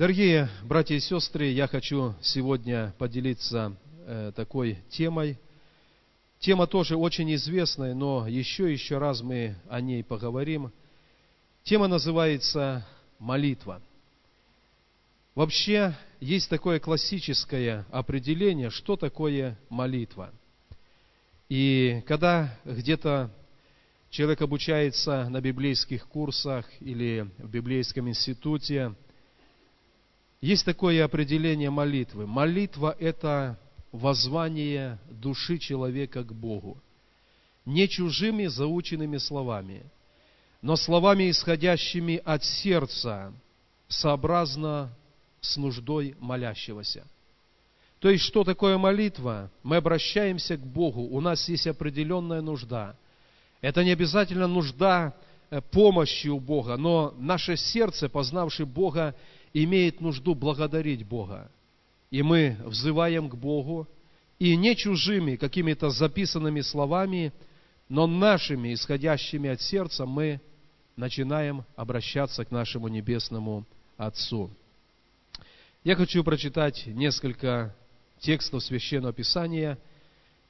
Дорогие братья и сестры, я хочу сегодня поделиться э, такой темой. Тема тоже очень известная, но еще еще раз мы о ней поговорим. Тема называется молитва. Вообще есть такое классическое определение, что такое молитва. И когда где-то человек обучается на библейских курсах или в библейском институте – есть такое определение молитвы. Молитва – это воззвание души человека к Богу. Не чужими заученными словами, но словами, исходящими от сердца, сообразно с нуждой молящегося. То есть, что такое молитва? Мы обращаемся к Богу, у нас есть определенная нужда. Это не обязательно нужда э, помощи у Бога, но наше сердце, познавшее Бога, имеет нужду благодарить Бога. И мы взываем к Богу, и не чужими какими-то записанными словами, но нашими, исходящими от сердца, мы начинаем обращаться к нашему Небесному Отцу. Я хочу прочитать несколько текстов Священного Писания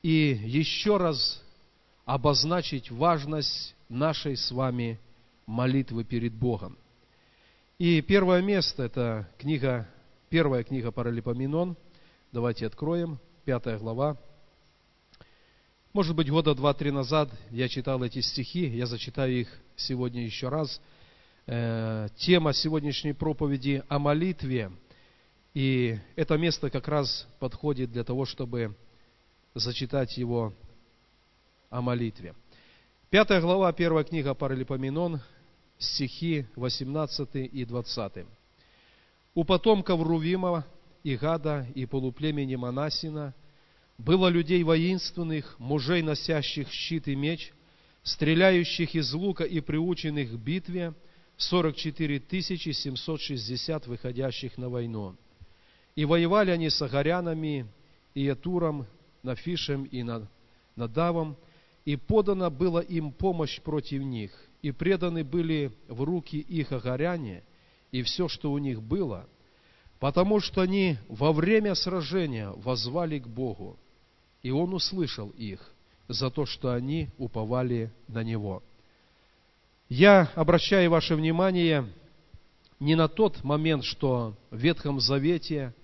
и еще раз обозначить важность нашей с вами молитвы перед Богом. И первое место – это книга, первая книга Паралипоменон. Давайте откроем, пятая глава. Может быть, года два-три назад я читал эти стихи, я зачитаю их сегодня еще раз. Э, тема сегодняшней проповеди о молитве. И это место как раз подходит для того, чтобы зачитать его о молитве. Пятая глава, первая книга Паралипоменон, стихи 18 и 20. «У потомков Рувима и Гада и полуплемени Манасина было людей воинственных, мужей, носящих щит и меч, стреляющих из лука и приученных к битве, 44 760 выходящих на войну. И воевали они с Агарянами, и Ятуром, Нафишем и Надавом, и подана была им помощь против них – и преданы были в руки их огоряне и все, что у них было, потому что они во время сражения возвали к Богу, и Он услышал их за то, что они уповали на Него. Я обращаю ваше внимание не на тот момент, что в Ветхом Завете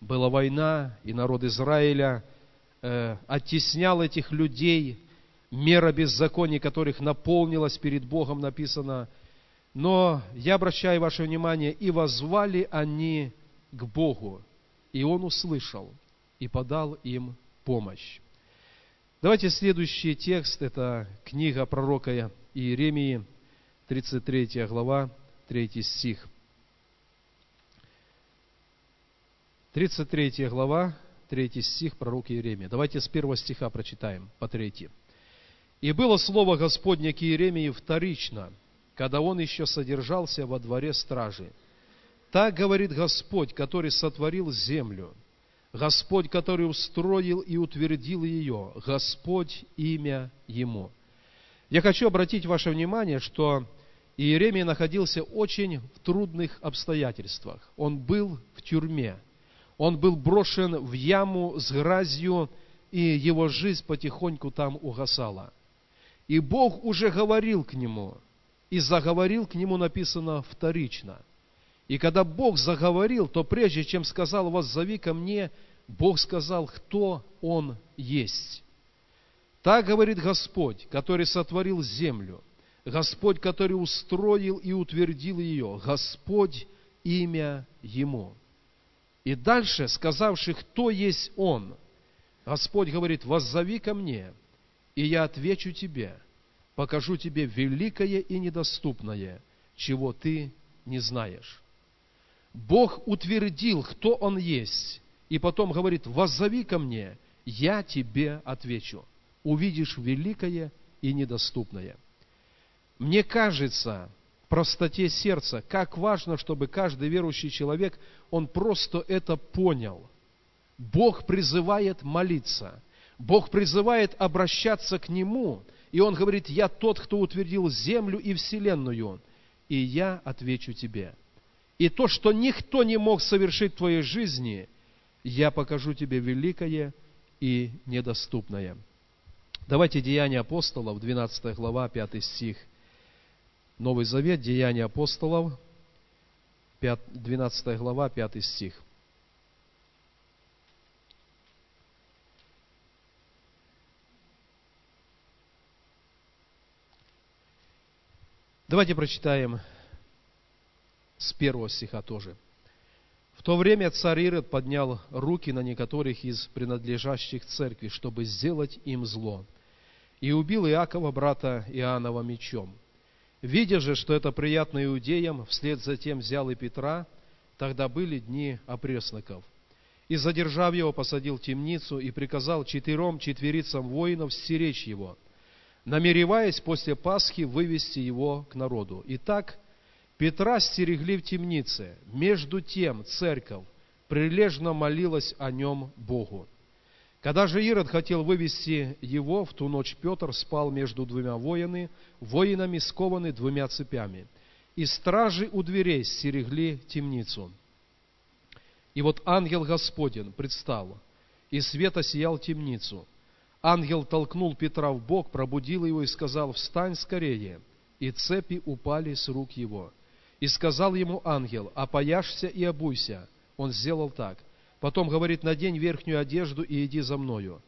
была война, и народ Израиля э, оттеснял этих людей мера беззаконий, которых наполнилась перед Богом, написано. Но я обращаю ваше внимание, и возвали они к Богу, и Он услышал, и подал им помощь. Давайте следующий текст, это книга пророка Иеремии, 33 глава, 3 стих. 33 глава, 3 стих пророка Иеремия. Давайте с первого стиха прочитаем по третий. И было слово Господне к Иеремии вторично, когда он еще содержался во дворе стражи. Так говорит Господь, который сотворил землю, Господь, который устроил и утвердил ее, Господь имя Ему. Я хочу обратить ваше внимание, что Иеремия находился очень в трудных обстоятельствах. Он был в тюрьме, он был брошен в яму с грязью, и его жизнь потихоньку там угасала. И Бог уже говорил к нему, и заговорил к нему написано вторично. И когда Бог заговорил, то прежде чем сказал, вас зови ко мне, Бог сказал, кто Он есть. Так говорит Господь, который сотворил землю, Господь, который устроил и утвердил ее, Господь имя Ему. И дальше, сказавший, кто есть Он, Господь говорит, воззови ко мне, и я отвечу тебе, покажу тебе великое и недоступное, чего ты не знаешь. Бог утвердил, кто Он есть, и потом говорит, воззови ко мне, я тебе отвечу. Увидишь великое и недоступное. Мне кажется, простоте сердца, как важно, чтобы каждый верующий человек, он просто это понял. Бог призывает молиться – Бог призывает обращаться к Нему, и Он говорит, я тот, кто утвердил землю и вселенную, и я отвечу тебе. И то, что никто не мог совершить в твоей жизни, я покажу тебе великое и недоступное. Давайте Деяния апостолов, 12 глава, 5 стих. Новый Завет, Деяния апостолов, 12 глава, 5 стих. Давайте прочитаем с первого стиха тоже. В то время царь Ирод поднял руки на некоторых из принадлежащих церкви, чтобы сделать им зло, и убил Иакова, брата Иоаннова, мечом. Видя же, что это приятно иудеям, вслед за тем взял и Петра, тогда были дни опресноков. И, задержав его, посадил в темницу и приказал четырем четверицам воинов стеречь его – намереваясь после Пасхи вывести его к народу. Итак, Петра стерегли в темнице. Между тем церковь прилежно молилась о нем Богу. Когда же Ирод хотел вывести его, в ту ночь Петр спал между двумя воины, воинами скованы двумя цепями. И стражи у дверей стерегли темницу. И вот ангел Господень предстал, и света сиял темницу – Ангел толкнул Петра в бок, пробудил его и сказал, «Встань скорее!» И цепи упали с рук его. И сказал ему ангел, «Опояшься и обуйся». Он сделал так. Потом говорит, «Надень верхнюю одежду и иди за мною».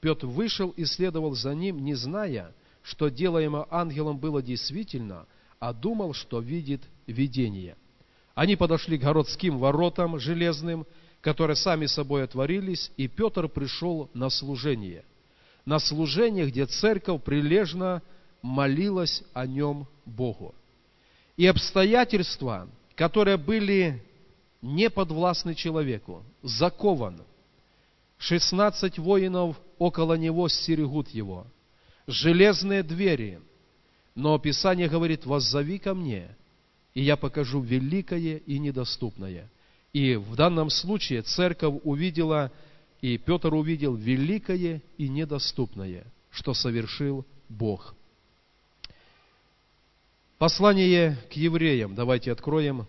Петр вышел и следовал за ним, не зная, что делаемо ангелом было действительно, а думал, что видит видение. Они подошли к городским воротам железным, которые сами собой отворились, и Петр пришел на служение – на служение, где церковь прилежно молилась о нем Богу. И обстоятельства, которые были не подвластны человеку, закован. 16 воинов около него стерегут его. Железные двери. Но Писание говорит, воззови ко мне, и я покажу великое и недоступное. И в данном случае церковь увидела и Петр увидел великое и недоступное, что совершил Бог. Послание к евреям. Давайте откроем.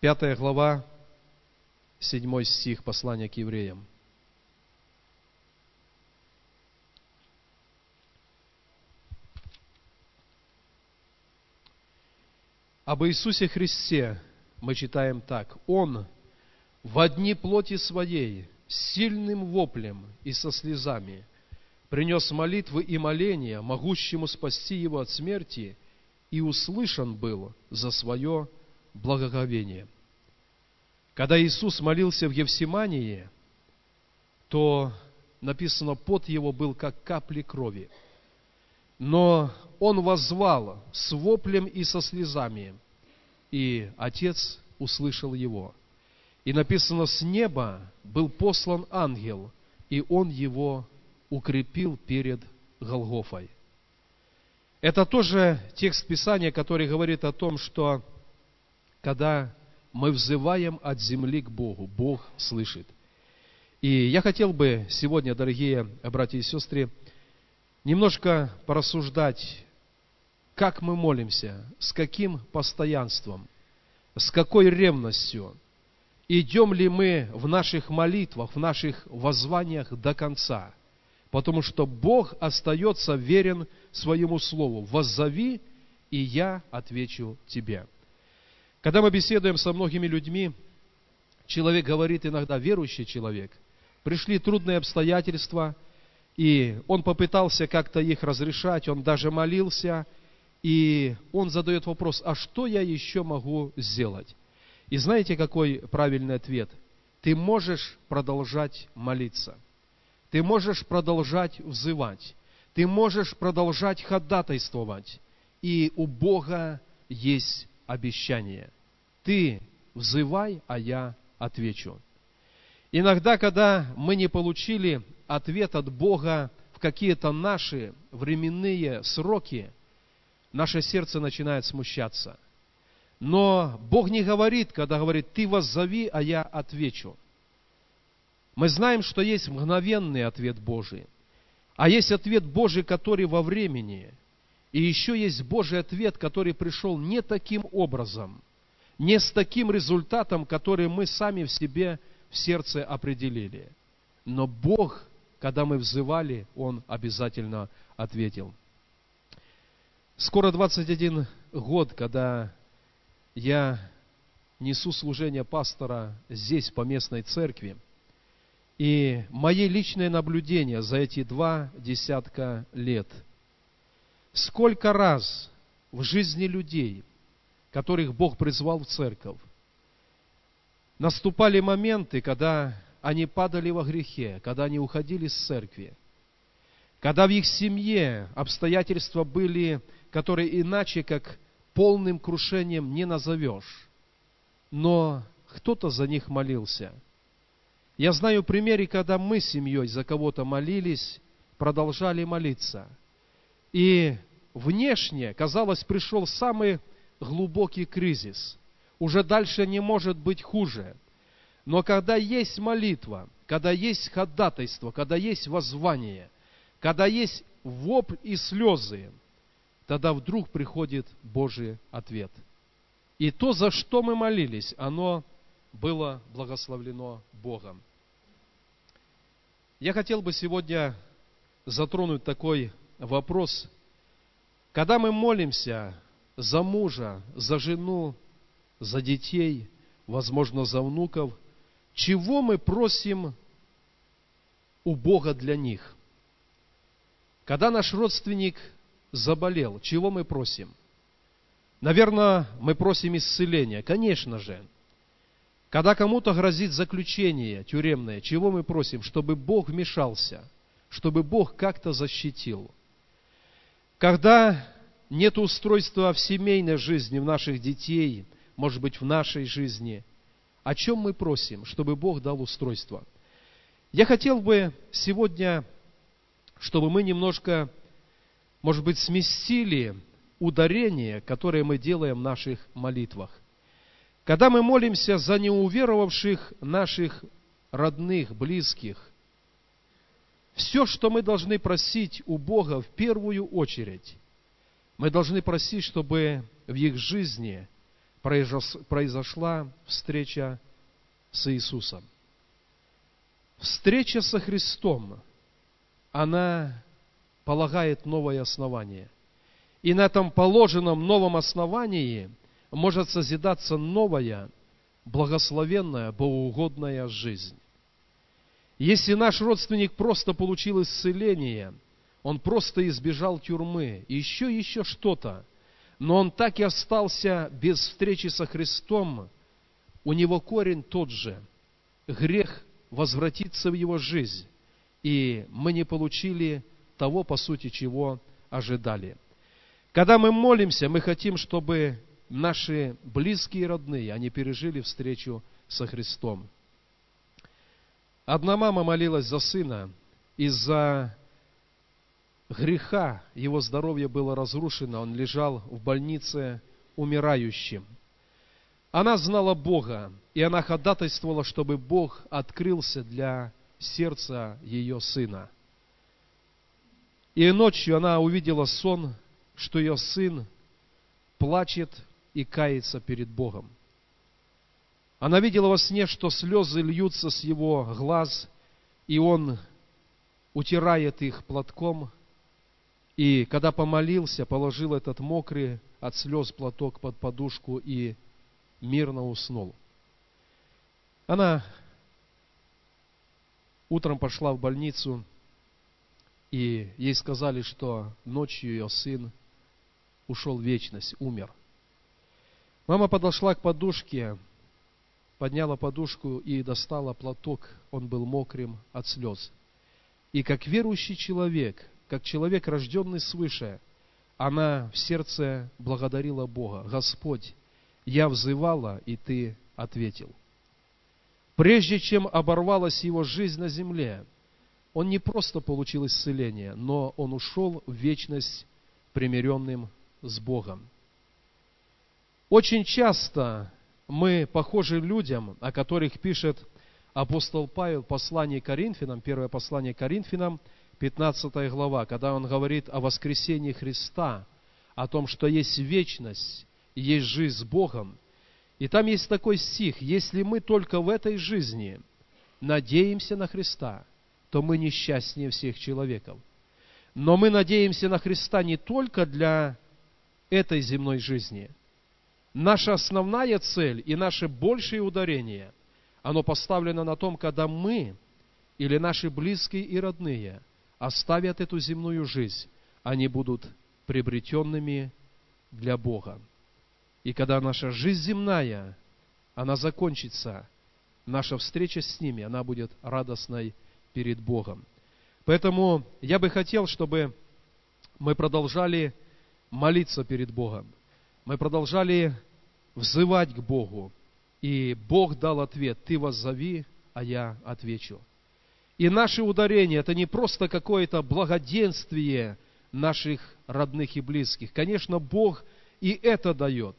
Пятая глава, седьмой стих послания к евреям. Об Иисусе Христе мы читаем так. Он в одни плоти своей, сильным воплем и со слезами, принес молитвы и моления, могущему спасти его от смерти, и услышан был за свое благоговение. Когда Иисус молился в Евсимании, то написано, пот его был как капли крови. Но он возвал с воплем и со слезами, и Отец услышал его – и написано, с неба был послан ангел, и он его укрепил перед Голгофой. Это тоже текст Писания, который говорит о том, что когда мы взываем от земли к Богу, Бог слышит. И я хотел бы сегодня, дорогие братья и сестры, немножко порассуждать, как мы молимся, с каким постоянством, с какой ревностью – идем ли мы в наших молитвах, в наших воззваниях до конца. Потому что Бог остается верен своему слову. «Воззови, и я отвечу тебе». Когда мы беседуем со многими людьми, человек говорит иногда, верующий человек, пришли трудные обстоятельства, и он попытался как-то их разрешать, он даже молился, и он задает вопрос, а что я еще могу сделать? И знаете, какой правильный ответ? Ты можешь продолжать молиться. Ты можешь продолжать взывать. Ты можешь продолжать ходатайствовать. И у Бога есть обещание. Ты взывай, а я отвечу. Иногда, когда мы не получили ответ от Бога в какие-то наши временные сроки, наше сердце начинает смущаться – но Бог не говорит, когда говорит, ты воззови, а я отвечу. Мы знаем, что есть мгновенный ответ Божий, а есть ответ Божий, который во времени. И еще есть Божий ответ, который пришел не таким образом, не с таким результатом, который мы сами в себе в сердце определили. Но Бог, когда мы взывали, Он обязательно ответил. Скоро 21 год, когда я несу служение пастора здесь, по местной церкви. И мои личные наблюдения за эти два десятка лет. Сколько раз в жизни людей, которых Бог призвал в церковь, наступали моменты, когда они падали во грехе, когда они уходили с церкви, когда в их семье обстоятельства были, которые иначе как полным крушением не назовешь но кто-то за них молился. Я знаю примеры, когда мы с семьей за кого-то молились, продолжали молиться. И внешне, казалось, пришел самый глубокий кризис. Уже дальше не может быть хуже. Но когда есть молитва, когда есть ходатайство, когда есть воззвание, когда есть вопль и слезы, тогда вдруг приходит Божий ответ – и то, за что мы молились, оно было благословлено Богом. Я хотел бы сегодня затронуть такой вопрос. Когда мы молимся за мужа, за жену, за детей, возможно, за внуков, чего мы просим у Бога для них? Когда наш родственник заболел, чего мы просим? Наверное, мы просим исцеления. Конечно же. Когда кому-то грозит заключение тюремное, чего мы просим? Чтобы Бог вмешался, чтобы Бог как-то защитил. Когда нет устройства в семейной жизни, в наших детей, может быть, в нашей жизни, о чем мы просим? Чтобы Бог дал устройство. Я хотел бы сегодня, чтобы мы немножко, может быть, сместили ударение, которое мы делаем в наших молитвах. Когда мы молимся за неуверовавших наших родных, близких, все, что мы должны просить у Бога в первую очередь, мы должны просить, чтобы в их жизни произошла встреча с Иисусом. Встреча со Христом, она полагает новое основание – и на этом положенном новом основании может созидаться новая, благословенная, богоугодная жизнь. Если наш родственник просто получил исцеление, он просто избежал тюрьмы, еще еще что-то, но он так и остался без встречи со Христом, у него корень тот же. Грех возвратится в его жизнь, и мы не получили того, по сути, чего ожидали. Когда мы молимся, мы хотим, чтобы наши близкие и родные, они пережили встречу со Христом. Одна мама молилась за сына, из-за греха его здоровье было разрушено, он лежал в больнице умирающим. Она знала Бога, и она ходатайствовала, чтобы Бог открылся для сердца ее сына. И ночью она увидела сон, что ее сын плачет и кается перед Богом. Она видела во сне, что слезы льются с его глаз, и он утирает их платком, и когда помолился, положил этот мокрый от слез платок под подушку и мирно уснул. Она утром пошла в больницу, и ей сказали, что ночью ее сын ушел в вечность, умер. Мама подошла к подушке, подняла подушку и достала платок, он был мокрым от слез. И как верующий человек, как человек, рожденный свыше, она в сердце благодарила Бога. Господь, я взывала, и Ты ответил. Прежде чем оборвалась его жизнь на земле, он не просто получил исцеление, но он ушел в вечность примиренным с Богом. Очень часто мы похожи людям, о которых пишет апостол Павел в послании Коринфянам, первое послание Коринфянам, 15 глава, когда он говорит о воскресении Христа, о том, что есть вечность есть жизнь с Богом. И там есть такой стих, если мы только в этой жизни надеемся на Христа, то мы несчастнее всех человеков. Но мы надеемся на Христа не только для этой земной жизни. Наша основная цель и наше большее ударение, оно поставлено на том, когда мы или наши близкие и родные оставят эту земную жизнь, они будут приобретенными для Бога. И когда наша жизнь земная, она закончится, наша встреча с ними, она будет радостной перед Богом. Поэтому я бы хотел, чтобы мы продолжали молиться перед Богом. Мы продолжали взывать к Богу. И Бог дал ответ, ты воззови, а я отвечу. И наше ударение – это не просто какое-то благоденствие наших родных и близких. Конечно, Бог и это дает.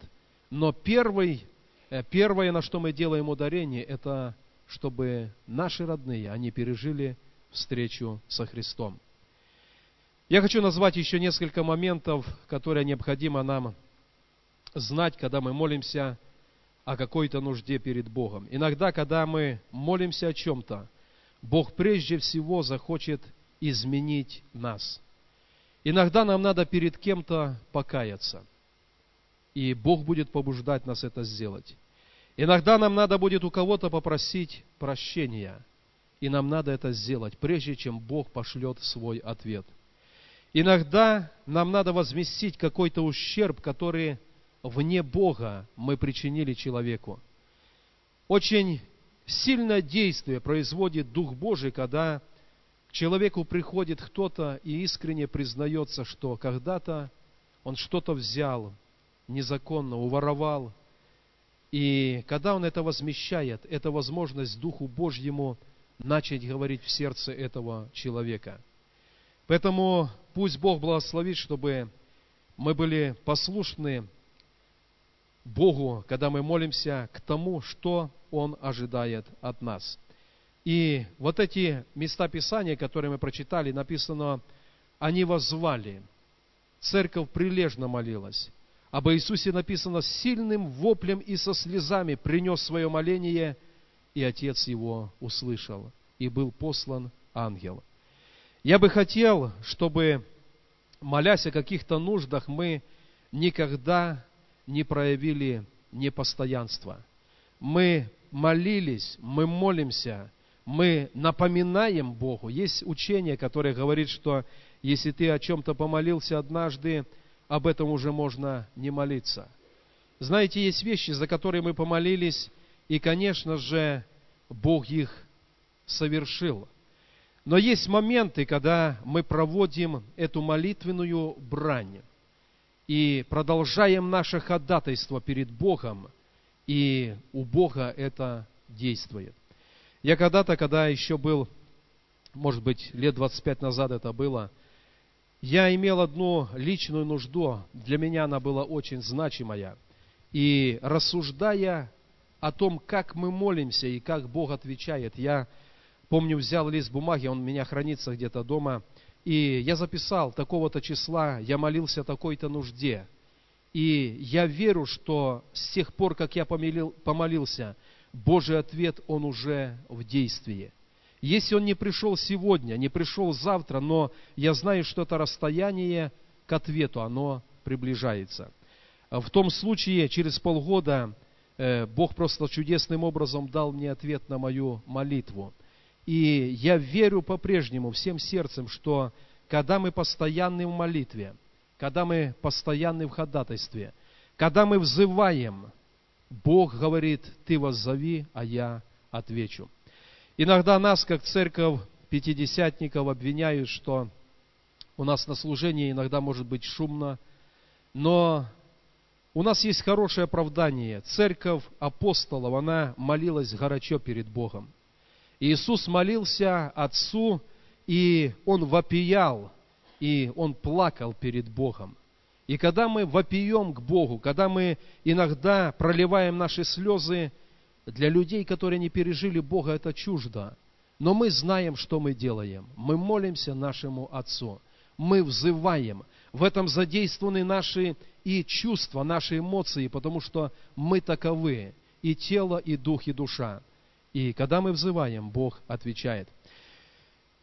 Но первый, э, первое, на что мы делаем ударение, это чтобы наши родные, они пережили встречу со Христом. Я хочу назвать еще несколько моментов, которые необходимо нам знать, когда мы молимся о какой-то нужде перед Богом. Иногда, когда мы молимся о чем-то, Бог прежде всего захочет изменить нас. Иногда нам надо перед кем-то покаяться, и Бог будет побуждать нас это сделать. Иногда нам надо будет у кого-то попросить прощения, и нам надо это сделать, прежде чем Бог пошлет свой ответ. Иногда нам надо возместить какой-то ущерб, который вне Бога мы причинили человеку. Очень сильное действие производит Дух Божий, когда к человеку приходит кто-то и искренне признается, что когда-то он что-то взял незаконно, уворовал. И когда он это возмещает, это возможность Духу Божьему начать говорить в сердце этого человека. Поэтому пусть Бог благословит, чтобы мы были послушны Богу, когда мы молимся к тому, что Он ожидает от нас. И вот эти места Писания, которые мы прочитали, написано, они воззвали. Церковь прилежно молилась. Об Иисусе написано, сильным воплем и со слезами принес свое моление, и Отец его услышал, и был послан ангел. Я бы хотел, чтобы, молясь о каких-то нуждах, мы никогда не проявили непостоянства. Мы молились, мы молимся, мы напоминаем Богу. Есть учение, которое говорит, что если ты о чем-то помолился однажды, об этом уже можно не молиться. Знаете, есть вещи, за которые мы помолились, и, конечно же, Бог их совершил. Но есть моменты, когда мы проводим эту молитвенную брань и продолжаем наше ходатайство перед Богом, и у Бога это действует. Я когда-то, когда еще был, может быть, лет 25 назад это было, я имел одну личную нужду, для меня она была очень значимая. И рассуждая о том, как мы молимся и как Бог отвечает, я помню, взял лист бумаги, он у меня хранится где-то дома – и я записал такого-то числа, я молился такой-то нужде. И я верю, что с тех пор, как я помолил, помолился, Божий ответ, он уже в действии. Если он не пришел сегодня, не пришел завтра, но я знаю, что это расстояние к ответу, оно приближается. В том случае, через полгода, э, Бог просто чудесным образом дал мне ответ на мою молитву. И я верю по-прежнему всем сердцем, что когда мы постоянны в молитве, когда мы постоянны в ходатайстве, когда мы взываем, Бог говорит, ты воззови, а я отвечу. Иногда нас, как церковь пятидесятников, обвиняют, что у нас на служении иногда может быть шумно, но у нас есть хорошее оправдание. Церковь апостолов, она молилась горячо перед Богом. Иисус молился Отцу, и Он вопиял, и Он плакал перед Богом. И когда мы вопием к Богу, когда мы иногда проливаем наши слезы, для людей, которые не пережили Бога, это чуждо. Но мы знаем, что мы делаем. Мы молимся нашему Отцу. Мы взываем. В этом задействованы наши и чувства, наши эмоции, потому что мы таковы, и тело, и дух, и душа. И когда мы взываем, Бог отвечает.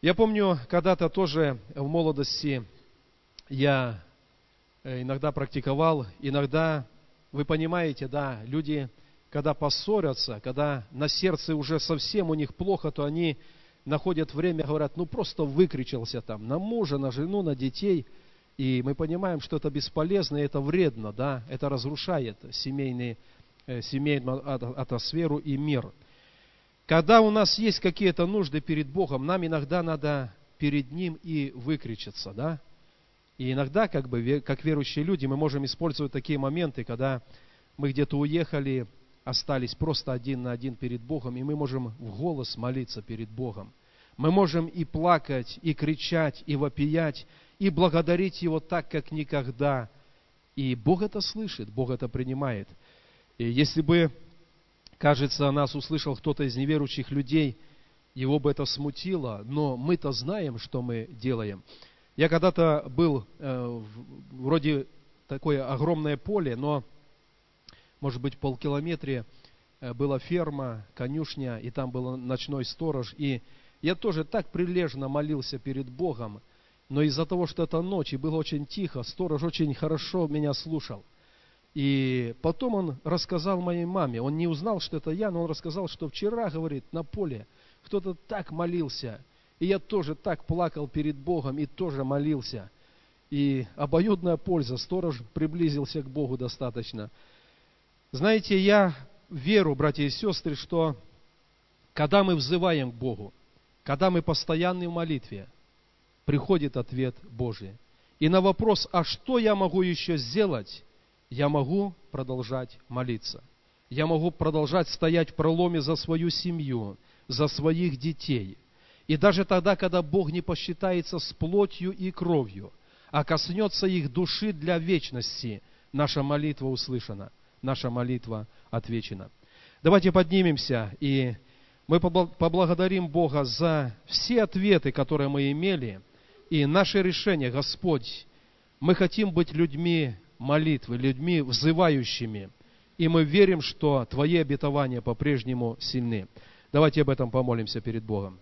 Я помню, когда-то тоже в молодости я э, иногда практиковал, иногда, вы понимаете, да, люди, когда поссорятся, когда на сердце уже совсем у них плохо, то они находят время, говорят, ну просто выкричался там на мужа, на жену, на детей. И мы понимаем, что это бесполезно, и это вредно, да, это разрушает семейный, э, семейную атмосферу и мир. Когда у нас есть какие-то нужды перед Богом, нам иногда надо перед Ним и выкричаться, да. И иногда, как бы, как верующие люди, мы можем использовать такие моменты, когда мы где-то уехали, остались просто один на один перед Богом, и мы можем в голос молиться перед Богом. Мы можем и плакать, и кричать, и вопиять, и благодарить Его так, как никогда. И Бог это слышит, Бог это принимает. И если бы, кажется, нас услышал кто-то из неверующих людей, его бы это смутило, но мы-то знаем, что мы делаем. Я когда-то был э, вроде такое огромное поле, но может быть, полкилометре э, была ферма, конюшня, и там был ночной сторож. И я тоже так прилежно молился перед Богом, но из-за того, что это ночь, и было очень тихо, сторож очень хорошо меня слушал. И потом он рассказал моей маме, он не узнал, что это я, но он рассказал, что вчера, говорит, на поле кто-то так молился, и я тоже так плакал перед Богом и тоже молился. И обоюдная польза, сторож приблизился к Богу достаточно. Знаете, я веру, братья и сестры, что когда мы взываем к Богу, когда мы постоянны в молитве, приходит ответ Божий. И на вопрос, а что я могу еще сделать, я могу продолжать молиться. Я могу продолжать стоять в проломе за свою семью, за своих детей. И даже тогда, когда Бог не посчитается с плотью и кровью, а коснется их души для вечности, наша молитва услышана – наша молитва отвечена. Давайте поднимемся, и мы поблагодарим Бога за все ответы, которые мы имели, и наше решение, Господь, мы хотим быть людьми молитвы, людьми взывающими, и мы верим, что Твои обетования по-прежнему сильны. Давайте об этом помолимся перед Богом.